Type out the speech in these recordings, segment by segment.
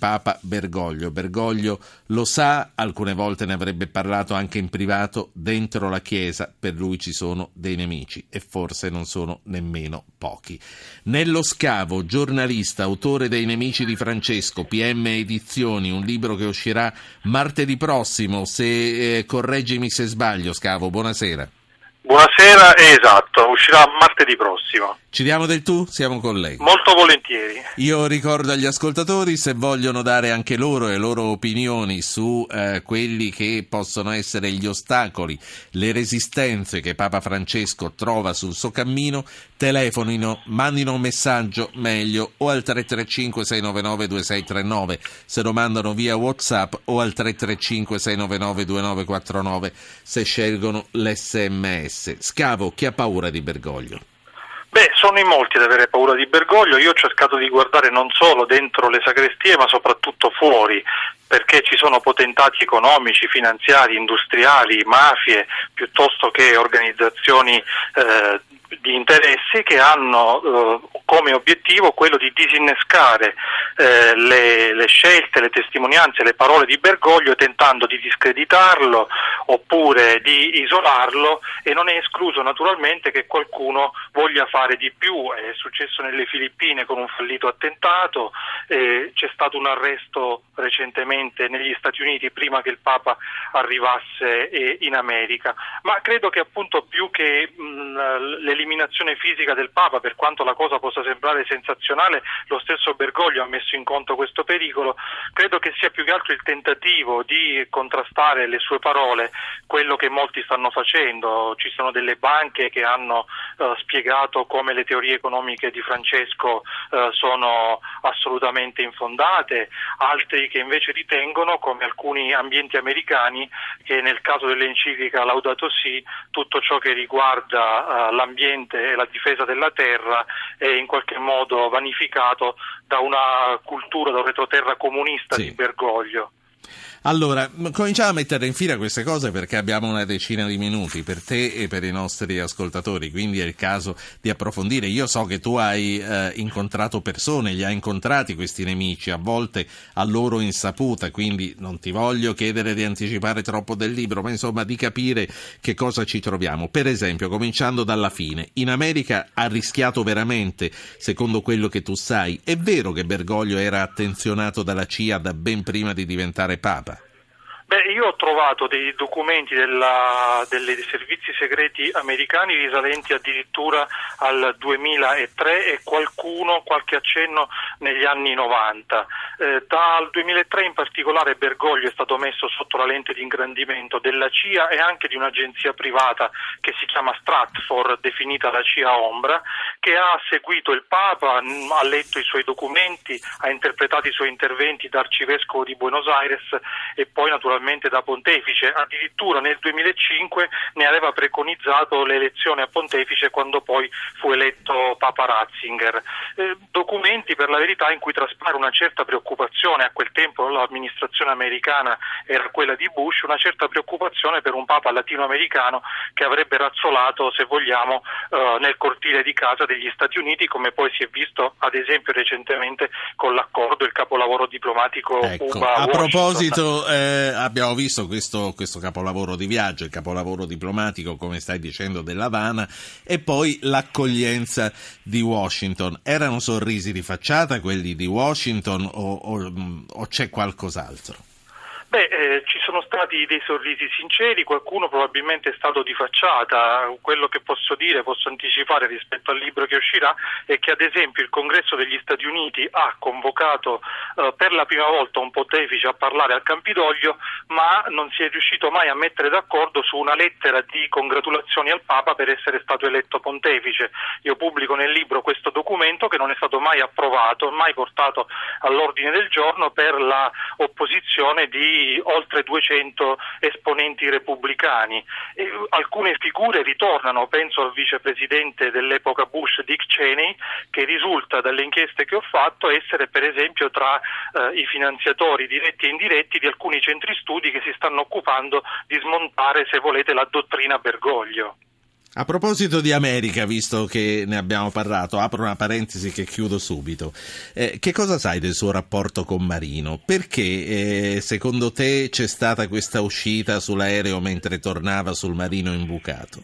Papa Bergoglio. Bergoglio lo sa, alcune volte ne avrebbe parlato anche in privato, dentro la Chiesa per lui ci sono dei nemici e forse non sono nemmeno pochi. Nello scavo, giornalista, autore dei nemici di Francesco, PM Edizioni, un libro che uscirà martedì prossimo, se eh, correggimi se sbaglio, scavo, buonasera. Buonasera, esatto, uscirà martedì prossimo. Ci diamo del tu? Siamo colleghi. Molto volentieri. Io ricordo agli ascoltatori se vogliono dare anche loro le loro opinioni su eh, quelli che possono essere gli ostacoli, le resistenze che Papa Francesco trova sul suo cammino, telefonino, mandino un messaggio meglio o al 335 699 2639 se lo mandano via Whatsapp o al 335 699 2949 se scelgono l'SMS. Scavo, chi ha paura di Bergoglio? Beh, sono in molti ad avere paura di Bergoglio, io ho cercato di guardare non solo dentro le sagrestie ma soprattutto fuori, perché ci sono potentati economici, finanziari, industriali, mafie, piuttosto che organizzazioni eh, di interessi che hanno eh, come obiettivo quello di disinnescare eh, le, le, scelte, le testimonianze, le parole di Bergoglio tentando di discreditarlo oppure di isolarlo e non è escluso naturalmente che qualcuno voglia fare di più. È successo nelle Filippine con un fallito attentato, eh, c'è stato un arresto recentemente negli Stati Uniti prima che il Papa arrivasse eh, in America, ma credo che appunto più che mh, l'eliminazione fisica del Papa, per quanto la cosa possa sembrare sensazionale, lo stesso Bergoglio ha messo in conto questo pericolo, credo che sia più che altro il tentativo di contrastare le sue parole, quello che molti stanno facendo, ci sono delle banche che hanno uh, spiegato come le teorie economiche di Francesco uh, sono assolutamente infondate, altri che invece ritengono, come alcuni ambienti americani, che nel caso dell'enciclica Laudato Si tutto ciò che riguarda uh, l'ambiente e la difesa della terra è in qualche modo vanificato da una cultura, da un retroterra comunista sì. di Bergoglio. Allora, cominciamo a mettere in fila queste cose perché abbiamo una decina di minuti per te e per i nostri ascoltatori, quindi è il caso di approfondire. Io so che tu hai eh, incontrato persone, li hai incontrati questi nemici, a volte a loro insaputa, quindi non ti voglio chiedere di anticipare troppo del libro, ma insomma di capire che cosa ci troviamo. Per esempio, cominciando dalla fine, in America ha rischiato veramente, secondo quello che tu sai. È vero che Bergoglio era attenzionato dalla CIA da ben prima di diventare Papa? Beh, io ho trovato dei documenti dei servizi segreti americani risalenti addirittura al 2003 e qualcuno, qualche accenno negli anni 90. Eh, dal 2003 in particolare Bergoglio è stato messo sotto la lente di ingrandimento della CIA e anche di un'agenzia privata che si chiama Stratfor, definita la CIA Ombra, che ha seguito il Papa, ha letto i suoi documenti, ha interpretato i suoi interventi da arcivescovo di Buenos Aires e poi naturalmente naturalmente da pontefice, addirittura nel 2005 ne aveva preconizzato l'elezione a pontefice quando poi fu eletto Papa Ratzinger. Eh, documenti per la verità in cui traspare una certa preoccupazione, a quel tempo l'amministrazione americana era quella di Bush, una certa preoccupazione per un Papa latinoamericano che avrebbe razzolato, se vogliamo, eh, nel cortile di casa degli Stati Uniti, come poi si è visto ad esempio recentemente con l'accordo, il capolavoro diplomatico ecco, Cuba. A proposito, eh, abbiamo visto questo, questo, capolavoro di viaggio, il capolavoro diplomatico, come stai dicendo, dell'Havana, e poi l'accoglienza di Washington. Erano sorrisi di facciata quelli di Washington o, o, o c'è qualcos'altro? Beh, eh, ci sono stati dei sorrisi sinceri, qualcuno probabilmente è stato di facciata, quello che posso dire, posso anticipare rispetto al libro che uscirà è che ad esempio il Congresso degli Stati Uniti ha convocato eh, per la prima volta un pontefice a parlare al Campidoglio, ma non si è riuscito mai a mettere d'accordo su una lettera di congratulazioni al Papa per essere stato eletto pontefice. Io pubblico nel libro questo documento che non è stato mai approvato, mai portato all'ordine del giorno per l'opposizione di oltre 200 esponenti repubblicani. E alcune figure ritornano, penso al vicepresidente dell'epoca Bush, Dick Cheney, che risulta dalle inchieste che ho fatto essere per esempio tra eh, i finanziatori diretti e indiretti di alcuni centri studi che si stanno occupando di smontare, se volete, la dottrina Bergoglio. A proposito di America, visto che ne abbiamo parlato, apro una parentesi che chiudo subito. Eh, che cosa sai del suo rapporto con Marino? Perché eh, secondo te c'è stata questa uscita sull'aereo mentre tornava sul Marino imbucato?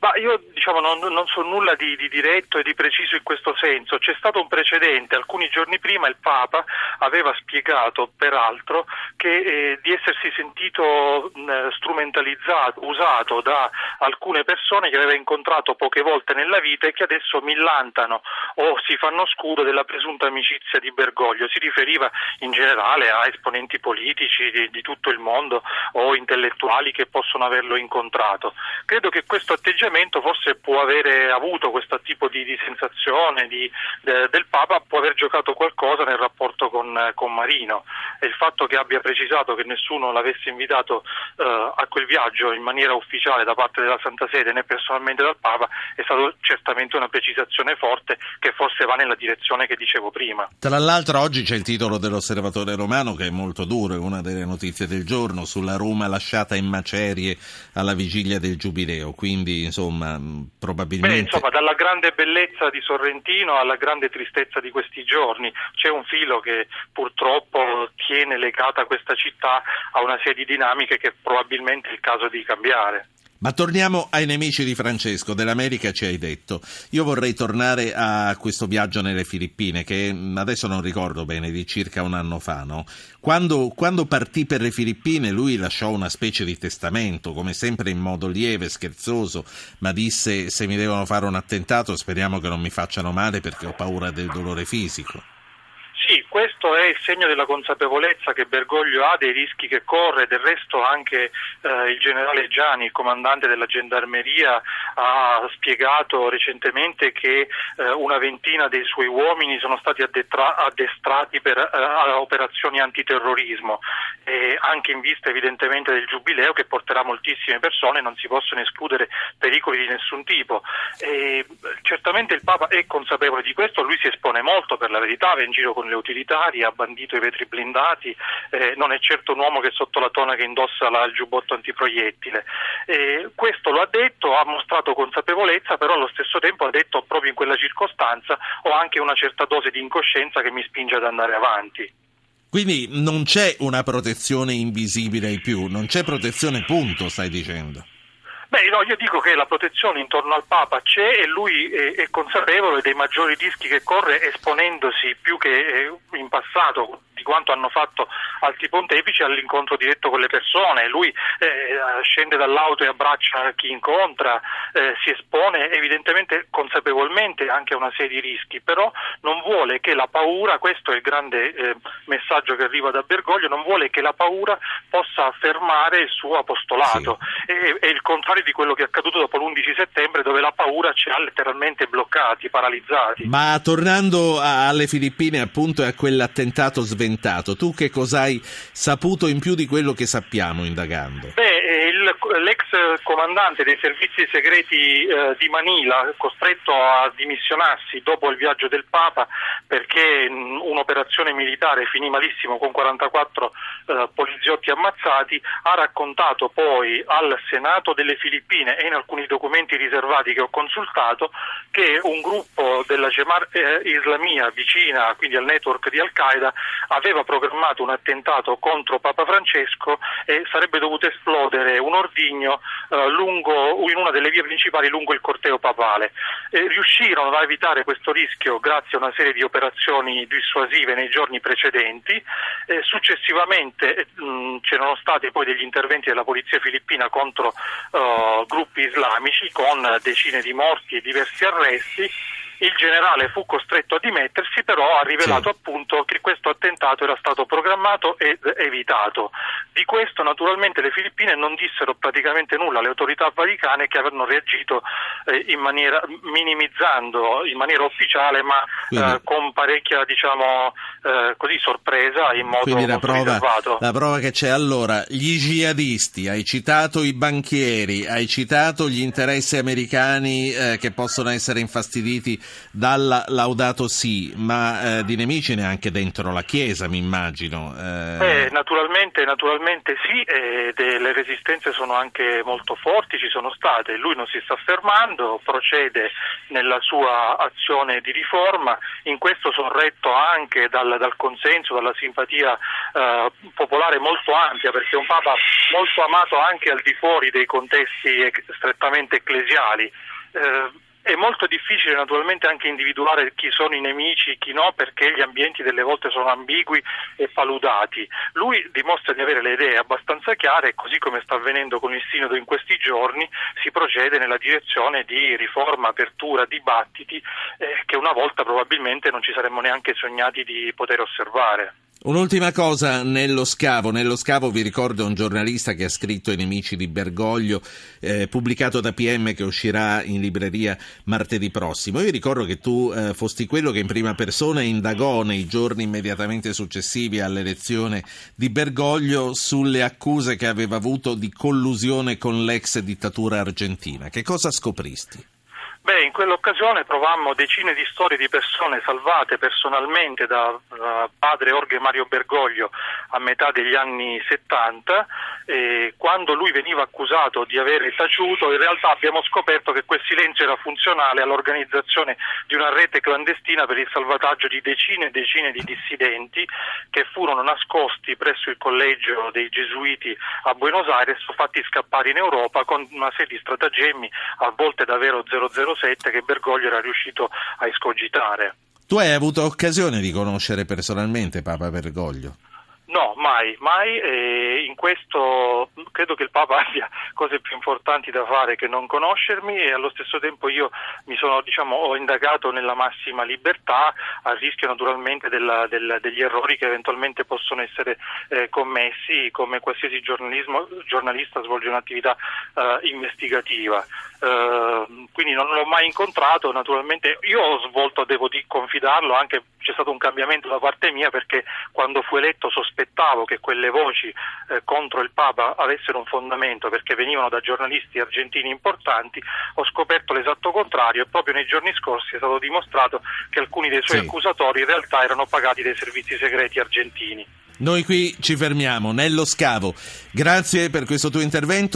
Ma io diciamo, non, non, so nulla di, di, diretto e di preciso in questo senso. C'è stato un precedente, alcuni giorni prima il Papa aveva spiegato, peraltro, che eh, di essersi sentito mh, strumentalizzato, usato da alcune persone che aveva incontrato poche volte nella vita e che adesso millantano o si fanno scudo della presunta amicizia di Bergoglio. Si riferiva in generale a esponenti politici di, di tutto il mondo o intellettuali che possono averlo incontrato. Credo che questo atteggiamento atteggiamento forse può avere avuto questo tipo di, di sensazione di, de, del Papa, può aver giocato qualcosa nel rapporto con, con, Marino e il fatto che abbia precisato che nessuno l'avesse invitato eh, a quel viaggio in maniera ufficiale da parte della Santa Sede né personalmente dal Papa è stato certamente una precisazione forte che forse va nella direzione che dicevo prima. Tra l'altro oggi c'è il titolo dell'Osservatore Romano che è molto duro, è una delle notizie del giorno sulla Roma lasciata in macerie alla vigilia del Giubileo, quindi insomma insomma, probabilmente... Beh, insomma, dalla grande bellezza di Sorrentino alla grande tristezza di questi giorni, c'è un filo che purtroppo tiene legata questa città a una serie di dinamiche che probabilmente è il caso di cambiare. Ma torniamo ai nemici di Francesco, dell'America ci hai detto. Io vorrei tornare a questo viaggio nelle Filippine, che adesso non ricordo bene, di circa un anno fa, no? Quando, quando partì per le Filippine lui lasciò una specie di testamento, come sempre in modo lieve, scherzoso, ma disse se mi devono fare un attentato speriamo che non mi facciano male perché ho paura del dolore fisico. Sì, questo è il segno della consapevolezza che Bergoglio ha dei rischi che corre, del resto anche eh, il generale Gianni, il comandante della gendarmeria, ha spiegato recentemente che eh, una ventina dei suoi uomini sono stati addetra- addestrati per eh, operazioni antiterrorismo, e anche in vista evidentemente del giubileo che porterà moltissime persone, non si possono escludere pericoli di nessun tipo. E, certamente il Papa è consapevole di questo, lui si espone molto per la verità, va in giro con le utilitarie, ha bandito i vetri blindati, eh, non è certo un uomo che sotto la tonaca indossa la, il giubbotto antiproiettile. Eh, questo lo ha detto, ha mostrato consapevolezza, però allo stesso tempo ha detto proprio in quella circostanza ho anche una certa dose di incoscienza che mi spinge ad andare avanti. Quindi non c'è una protezione invisibile ai più, non c'è protezione punto, stai dicendo. Beh, no, io dico che la protezione intorno al Papa c'è e lui è, è consapevole dei maggiori rischi che corre esponendosi più che eh, in passato di quanto hanno fatto altri pontefici all'incontro diretto con le persone. Lui eh, scende dall'auto e abbraccia chi incontra, eh, si espone evidentemente consapevolmente anche a una serie di rischi, però non vuole che la paura, questo è il grande eh, messaggio che arriva da Bergoglio, non vuole che la paura possa fermare il suo apostolato. Sì. È, è il contrario di quello che è accaduto dopo l'11 settembre dove la paura ci ha letteralmente bloccati, paralizzati. Ma tornando alle Filippine appunto e a quell'attentato sventato, diventato? Tu che cosa hai saputo in più di quello che sappiamo indagando? Beh, il, l'ex comandante dei servizi segreti eh, di Manila, costretto a dimissionarsi dopo il viaggio del Papa perché mh, un'operazione militare finì malissimo con 44 eh, poliziotti ammazzati, ha raccontato poi al Senato delle Filippine e in alcuni documenti riservati che ho consultato che un gruppo della Jemar eh, Islamia vicina quindi al network di Al-Qaeda aveva programmato un attentato contro Papa Francesco e sarebbe dovuto esplodere un ordigno eh, lungo, in una delle vie principali lungo il corteo papale. E riuscirono a evitare questo rischio grazie a una serie di operazioni dissuasive nei giorni precedenti. Eh, successivamente mh, c'erano stati poi degli interventi della polizia filippina contro uh, gruppi islamici con decine di morti e diversi arresti il generale fu costretto a dimettersi, però ha rivelato sì. appunto che questo attentato era stato programmato ed evitato. Di questo naturalmente le Filippine non dissero praticamente nulla alle autorità vaticane che avevano reagito eh, in maniera, minimizzando in maniera ufficiale ma eh, con parecchia diciamo eh, così sorpresa in modo Quindi la prova, la prova che c'è allora, gli jihadisti, hai citato i banchieri, hai citato gli interessi americani eh, che possono essere infastiditi dalla Laudato Si, ma eh, di nemici neanche dentro la Chiesa, mi immagino. Eh... naturalmente, naturalmente sì, le resistenze sono anche molto forti, ci sono state, lui non si sta fermando, procede nella sua azione di riforma, in questo sorretto anche dal, dal consenso, dalla simpatia eh, popolare molto ampia, perché è un Papa molto amato anche al di fuori dei contesti strettamente ecclesiali. Eh, è molto difficile naturalmente anche individuare chi sono i nemici, chi no, perché gli ambienti delle volte sono ambigui e paludati. Lui dimostra di avere le idee abbastanza chiare e così come sta avvenendo con il Sinodo in questi giorni si procede nella direzione di riforma, apertura, dibattiti eh, che una volta probabilmente non ci saremmo neanche sognati di poter osservare. Un'ultima cosa, nello scavo, nello scavo vi ricordo un giornalista che ha scritto I nemici di Bergoglio, eh, pubblicato da PM che uscirà in libreria martedì prossimo. Io ricordo che tu eh, fosti quello che in prima persona indagò nei giorni immediatamente successivi all'elezione di Bergoglio sulle accuse che aveva avuto di collusione con l'ex dittatura argentina. Che cosa scopristi? Beh, in quell'occasione trovammo decine di storie di persone salvate personalmente da uh, padre Orge Mario Bergoglio a metà degli anni 70 e quando lui veniva accusato di aver taciuto in realtà abbiamo scoperto che quel silenzio era funzionale all'organizzazione di una rete clandestina per il salvataggio di decine e decine di dissidenti che furono nascosti presso il collegio dei gesuiti a Buenos Aires fatti scappare in Europa con una serie di stratagemmi a volte davvero 007 che Bergoglio era riuscito a escogitare. Tu hai avuto occasione di conoscere personalmente Papa Bergoglio? No, mai, mai. E in questo credo che il Papa abbia cose più importanti da fare che non conoscermi e allo stesso tempo io mi sono, diciamo, ho indagato nella massima libertà, a rischio naturalmente della, del, degli errori che eventualmente possono essere eh, commessi, come qualsiasi giornalista svolge un'attività eh, investigativa. Uh, quindi non l'ho mai incontrato, naturalmente io ho svolto, devo di confidarlo, anche c'è stato un cambiamento da parte mia perché quando fu eletto sospettavo che quelle voci eh, contro il Papa avessero un fondamento perché venivano da giornalisti argentini importanti, ho scoperto l'esatto contrario e proprio nei giorni scorsi è stato dimostrato che alcuni dei suoi sì. accusatori in realtà erano pagati dai servizi segreti argentini. Noi qui ci fermiamo nello scavo. Grazie per questo tuo intervento.